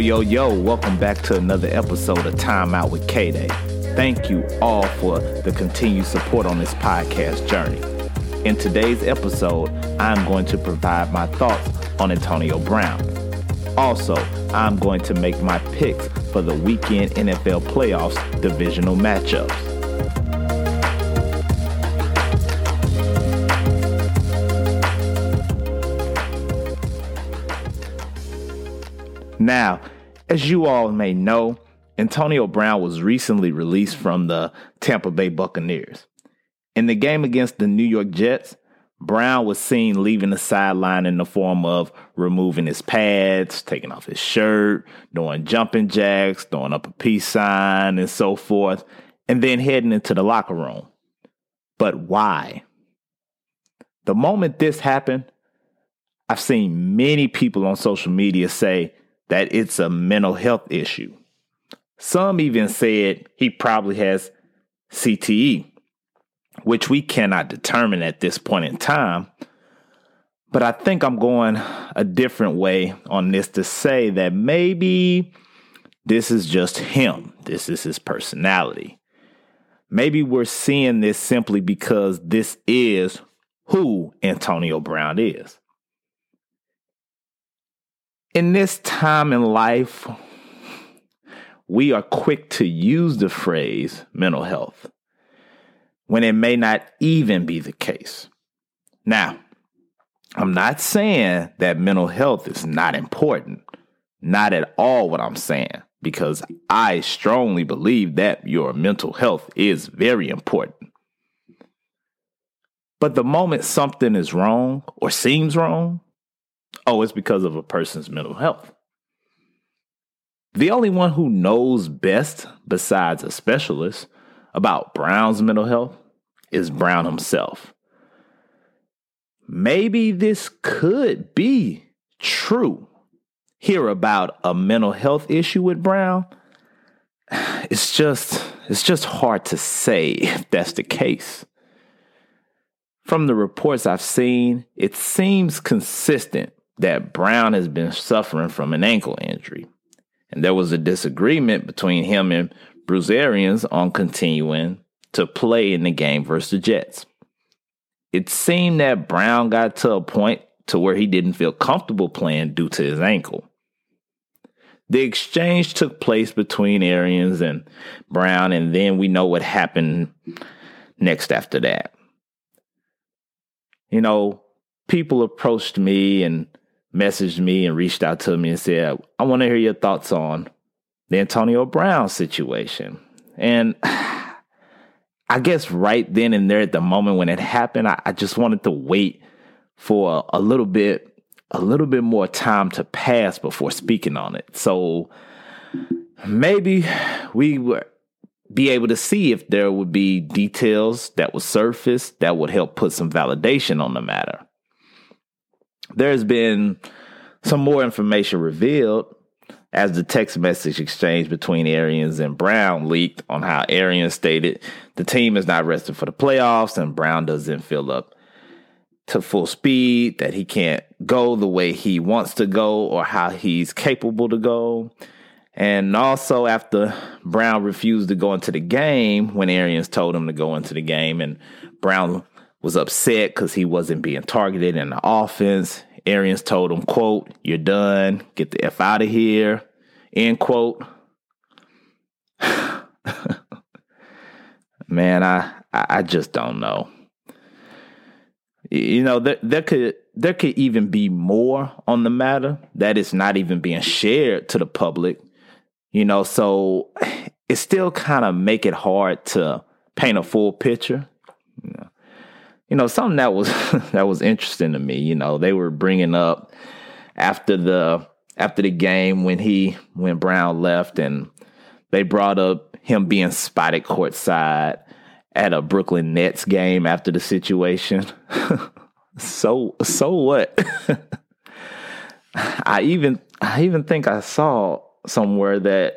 Yo, yo, welcome back to another episode of Time Out with Kae Day. Thank you all for the continued support on this podcast journey. In today's episode, I'm going to provide my thoughts on Antonio Brown. Also, I'm going to make my picks for the weekend NFL playoffs divisional matchups. Now, as you all may know, Antonio Brown was recently released from the Tampa Bay Buccaneers. In the game against the New York Jets, Brown was seen leaving the sideline in the form of removing his pads, taking off his shirt, doing jumping jacks, throwing up a peace sign, and so forth, and then heading into the locker room. But why? The moment this happened, I've seen many people on social media say that it's a mental health issue. Some even said he probably has CTE, which we cannot determine at this point in time. But I think I'm going a different way on this to say that maybe this is just him. This is his personality. Maybe we're seeing this simply because this is who Antonio Brown is in this time in life, we are quick to use the phrase mental health when it may not even be the case. Now, I'm not saying that mental health is not important. Not at all what I'm saying, because I strongly believe that your mental health is very important. But the moment something is wrong or seems wrong, oh, it's because of a person's mental health. The only one who knows best, besides a specialist, about Brown's mental health is Brown himself. Maybe this could be true. Hear about a mental health issue with Brown? It's just it's just hard to say if that's the case. From the reports I've seen, it seems consistent that Brown has been suffering from an ankle injury. And there was a disagreement between him and Bruce Arians on continuing to play in the game versus the Jets. It seemed that Brown got to a point to where he didn't feel comfortable playing due to his ankle. The exchange took place between Arians and Brown, and then we know what happened next after that. You know, people approached me and messaged me and reached out to me and said, I want to hear your thoughts on the Antonio Brown situation. And I guess right then and there at the moment when it happened, I, I just wanted to wait for a, a little bit, a little bit more time to pass before speaking on it. So maybe we would be able to see if there would be details that would surface that would help put some validation on the matter there's been some more information revealed as the text message exchange between Arians and Brown leaked on how Arians stated the team is not rested for the playoffs and Brown doesn't feel up to full speed, that he can't go the way he wants to go or how he's capable to go. And also, after Brown refused to go into the game when Arians told him to go into the game, and Brown was upset because he wasn't being targeted in the offense. Arians told him, quote, you're done, get the F out of here, end quote. Man, I I just don't know. You know, there, there could there could even be more on the matter that is not even being shared to the public. You know, so it still kind of make it hard to paint a full picture. You know, you know, something that was that was interesting to me. You know, they were bringing up after the after the game when he when Brown left, and they brought up him being spotted courtside at a Brooklyn Nets game after the situation. so so what? I even I even think I saw somewhere that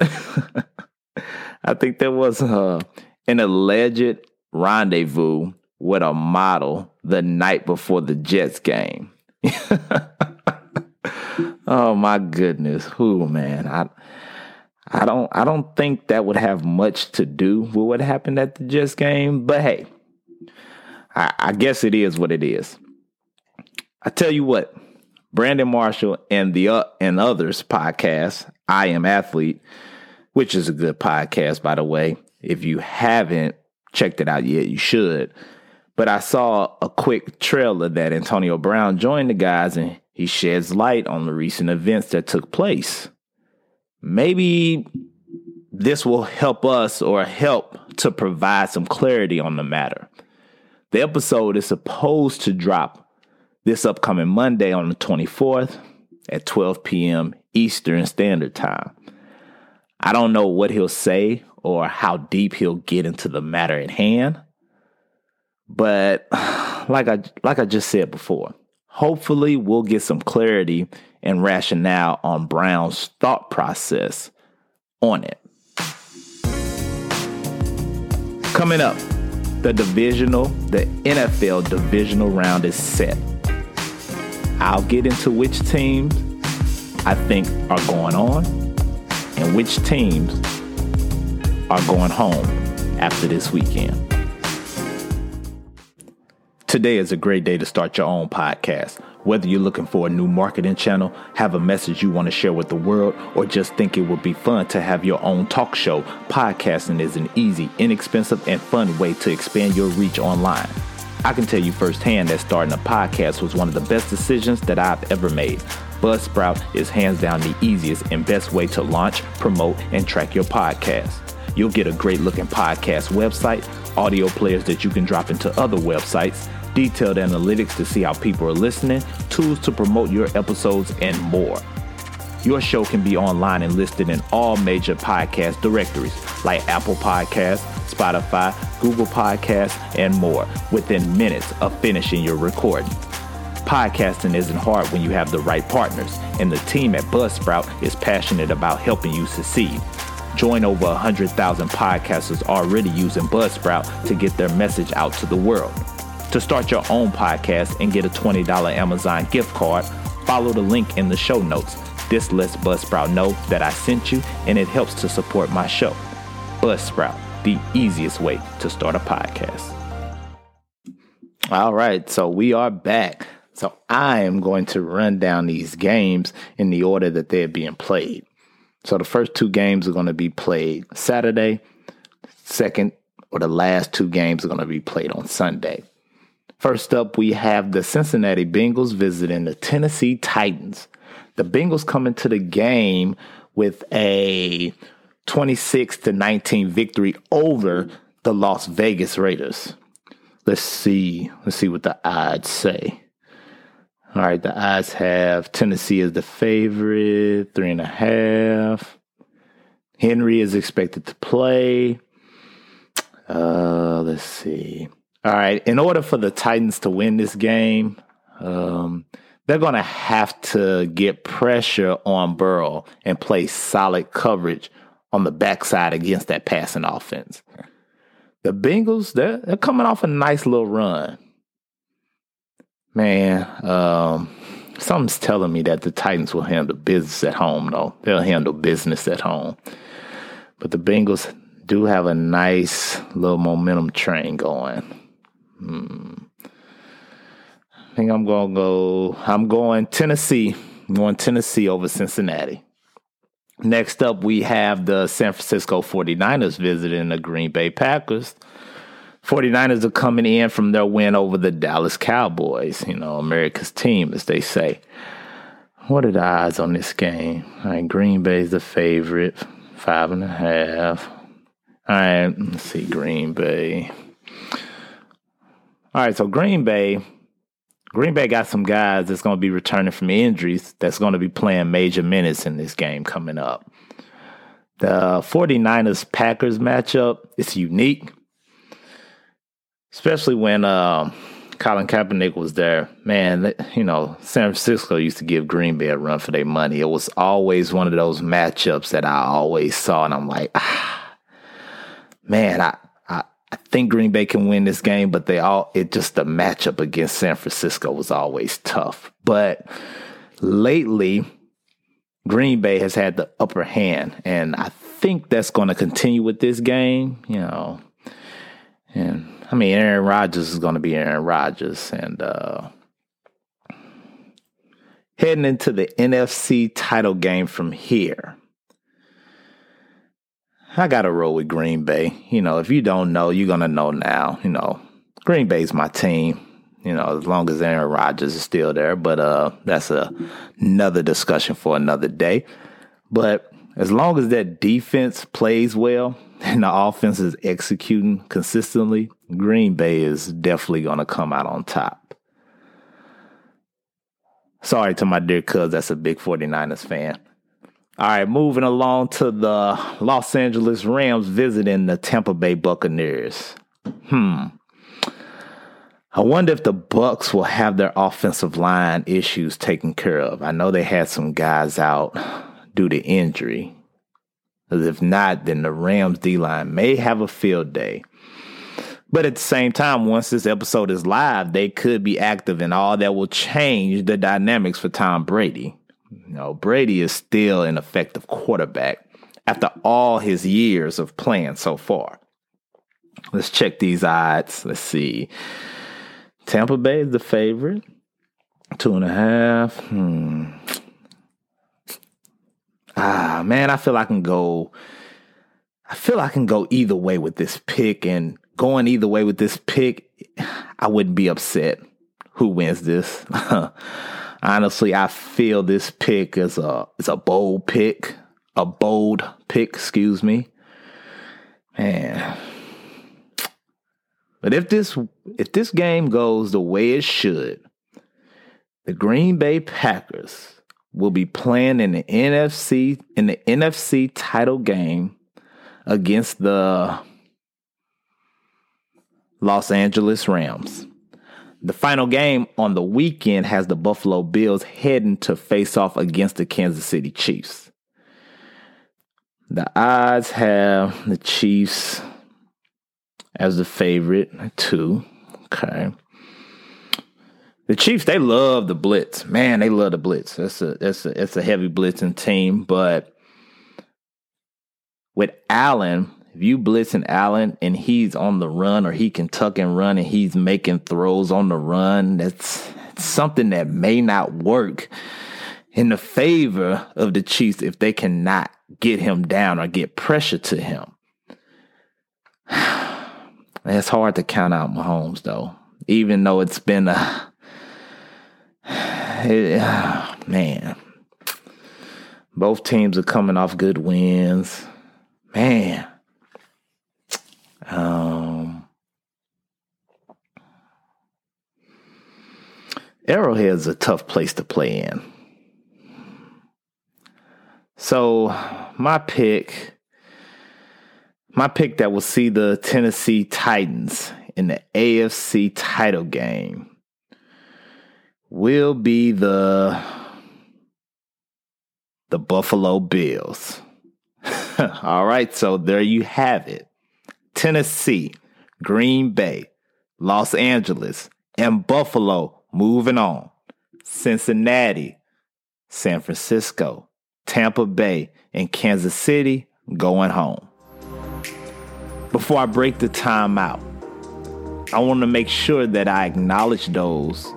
I think there was uh, an alleged rendezvous with a model the night before the Jets game. Oh my goodness. Who man. I I don't I don't think that would have much to do with what happened at the Jets game, but hey, I, I guess it is what it is. I tell you what, Brandon Marshall and the uh, and others podcast, I am athlete, which is a good podcast by the way. If you haven't checked it out yet, you should. But I saw a quick trailer that Antonio Brown joined the guys and he sheds light on the recent events that took place. Maybe this will help us or help to provide some clarity on the matter. The episode is supposed to drop this upcoming Monday on the 24th at 12 p.m. Eastern Standard Time. I don't know what he'll say or how deep he'll get into the matter at hand. But like I like I just said before, hopefully we'll get some clarity and rationale on Brown's thought process on it. Coming up, the divisional, the NFL divisional round is set. I'll get into which teams I think are going on and which teams are going home after this weekend. Today is a great day to start your own podcast. Whether you're looking for a new marketing channel, have a message you want to share with the world, or just think it would be fun to have your own talk show, podcasting is an easy, inexpensive, and fun way to expand your reach online. I can tell you firsthand that starting a podcast was one of the best decisions that I've ever made. Buzzsprout is hands down the easiest and best way to launch, promote, and track your podcast. You'll get a great looking podcast website, audio players that you can drop into other websites detailed analytics to see how people are listening, tools to promote your episodes, and more. Your show can be online and listed in all major podcast directories like Apple Podcasts, Spotify, Google Podcasts, and more within minutes of finishing your recording. Podcasting isn't hard when you have the right partners, and the team at Buzzsprout is passionate about helping you succeed. Join over 100,000 podcasters already using Buzzsprout to get their message out to the world. To start your own podcast and get a $20 Amazon gift card, follow the link in the show notes. This lets Buzzsprout know that I sent you and it helps to support my show. Buzzsprout, the easiest way to start a podcast. All right, so we are back. So I am going to run down these games in the order that they're being played. So the first two games are going to be played Saturday. Second or the last two games are going to be played on Sunday. First up, we have the Cincinnati Bengals visiting the Tennessee Titans. The Bengals come into the game with a 26 to 19 victory over the Las Vegas Raiders. Let's see. Let's see what the odds say. All right, the odds have Tennessee as the favorite, three and a half. Henry is expected to play. Uh, let's see. All right. In order for the Titans to win this game, um, they're going to have to get pressure on Burrow and play solid coverage on the backside against that passing offense. The Bengals, they're, they're coming off a nice little run. Man, um, something's telling me that the Titans will handle business at home, though. They'll handle business at home. But the Bengals do have a nice little momentum train going. Hmm. I think I'm gonna go. I'm going Tennessee. I'm going Tennessee over Cincinnati. Next up, we have the San Francisco 49ers visiting the Green Bay Packers. 49ers are coming in from their win over the Dallas Cowboys, you know, America's team, as they say. What are the odds on this game? All right, Green Bay's the favorite, five and a half. All right, let's see, Green Bay. All right, so Green Bay, Green Bay got some guys that's going to be returning from injuries that's going to be playing major minutes in this game coming up. The 49ers Packers matchup is unique, especially when uh, Colin Kaepernick was there. Man, you know, San Francisco used to give Green Bay a run for their money. It was always one of those matchups that I always saw, and I'm like, ah, man, I, I think Green Bay can win this game, but they all it just the matchup against San Francisco was always tough. But lately, Green Bay has had the upper hand, and I think that's going to continue with this game. You know, and I mean, Aaron Rodgers is going to be Aaron Rodgers, and uh, heading into the NFC title game from here. I got to roll with Green Bay. You know, if you don't know, you're going to know now. You know, Green Bay's my team. You know, as long as Aaron Rodgers is still there, but uh, that's a, another discussion for another day. But as long as that defense plays well and the offense is executing consistently, Green Bay is definitely going to come out on top. Sorry to my dear cuz that's a big 49ers fan. All right, moving along to the Los Angeles Rams visiting the Tampa Bay Buccaneers. Hmm. I wonder if the Bucs will have their offensive line issues taken care of. I know they had some guys out due to injury. If not, then the Rams D line may have a field day. But at the same time, once this episode is live, they could be active, and all that will change the dynamics for Tom Brady. You know, Brady is still an effective quarterback after all his years of playing so far. Let's check these odds. Let's see. Tampa Bay is the favorite. Two and a half. Hmm. Ah, man, I feel I can go. I feel I can go either way with this pick, and going either way with this pick, I wouldn't be upset. Who wins this? Honestly, I feel this pick is a is a bold pick, a bold pick. Excuse me, man. But if this if this game goes the way it should, the Green Bay Packers will be playing in the NFC in the NFC title game against the Los Angeles Rams. The final game on the weekend has the Buffalo Bills heading to face off against the Kansas City Chiefs. The odds have the Chiefs as the favorite, too. Okay. The Chiefs, they love the blitz. Man, they love the blitz. That's a it's a it's a heavy blitzing team, but with Allen, if you blitzing Allen and he's on the run or he can tuck and run and he's making throws on the run, that's, something that may not work in the favor of the Chiefs if they cannot get him down or get pressure to him. it's hard to count out Mahomes though, even though it's been a it, man. Both teams are coming off good wins. Man, Arrowhead's a tough place to play in. So my pick, my pick that will see the Tennessee Titans in the AFC title game will be the the Buffalo Bills. All right, so there you have it. Tennessee, Green Bay, Los Angeles, and Buffalo moving on. Cincinnati, San Francisco, Tampa Bay, and Kansas City going home. Before I break the time out, I want to make sure that I acknowledge those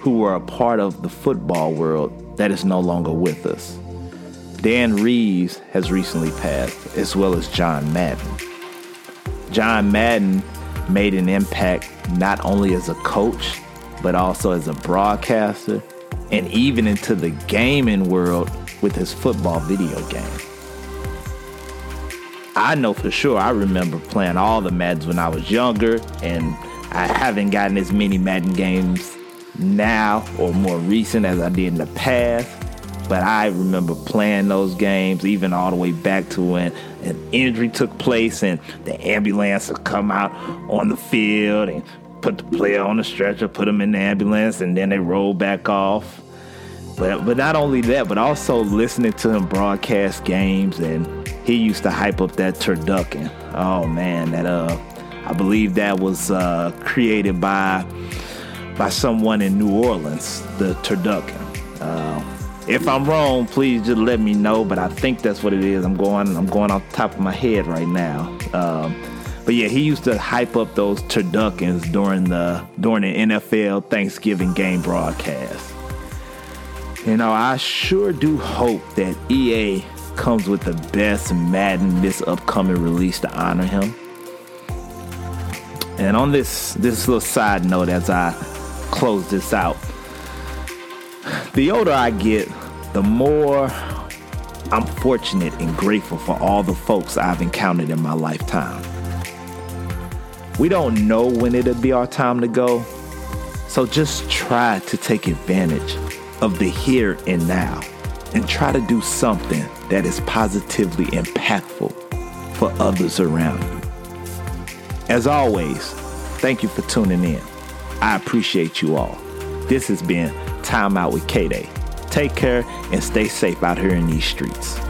who were a part of the football world that is no longer with us. Dan Reeves has recently passed, as well as John Madden. John Madden made an impact not only as a coach, but also as a broadcaster and even into the gaming world with his football video game. I know for sure I remember playing all the Maddens when I was younger, and I haven't gotten as many Madden games now or more recent as I did in the past. But I remember playing those games even all the way back to when an injury took place and the ambulance would come out on the field and put the player on the stretcher, put him in the ambulance, and then they roll back off. But but not only that, but also listening to him broadcast games, and he used to hype up that turducken. Oh man, that uh, I believe that was uh, created by by someone in New Orleans, the turducken. Uh, If I'm wrong, please just let me know. But I think that's what it is. I'm going. I'm going off the top of my head right now. Um, but yeah, he used to hype up those turduckens during the during the NFL Thanksgiving game broadcast. You know, I sure do hope that EA comes with the best Madden this upcoming release to honor him. And on this this little side note, as I close this out, the older I get, the more I'm fortunate and grateful for all the folks I've encountered in my lifetime. We don't know when it'll be our time to go, so just try to take advantage of the here and now and try to do something that is positively impactful for others around you. As always, thank you for tuning in. I appreciate you all. This has been Time Out with Kae Day. Take care and stay safe out here in these streets.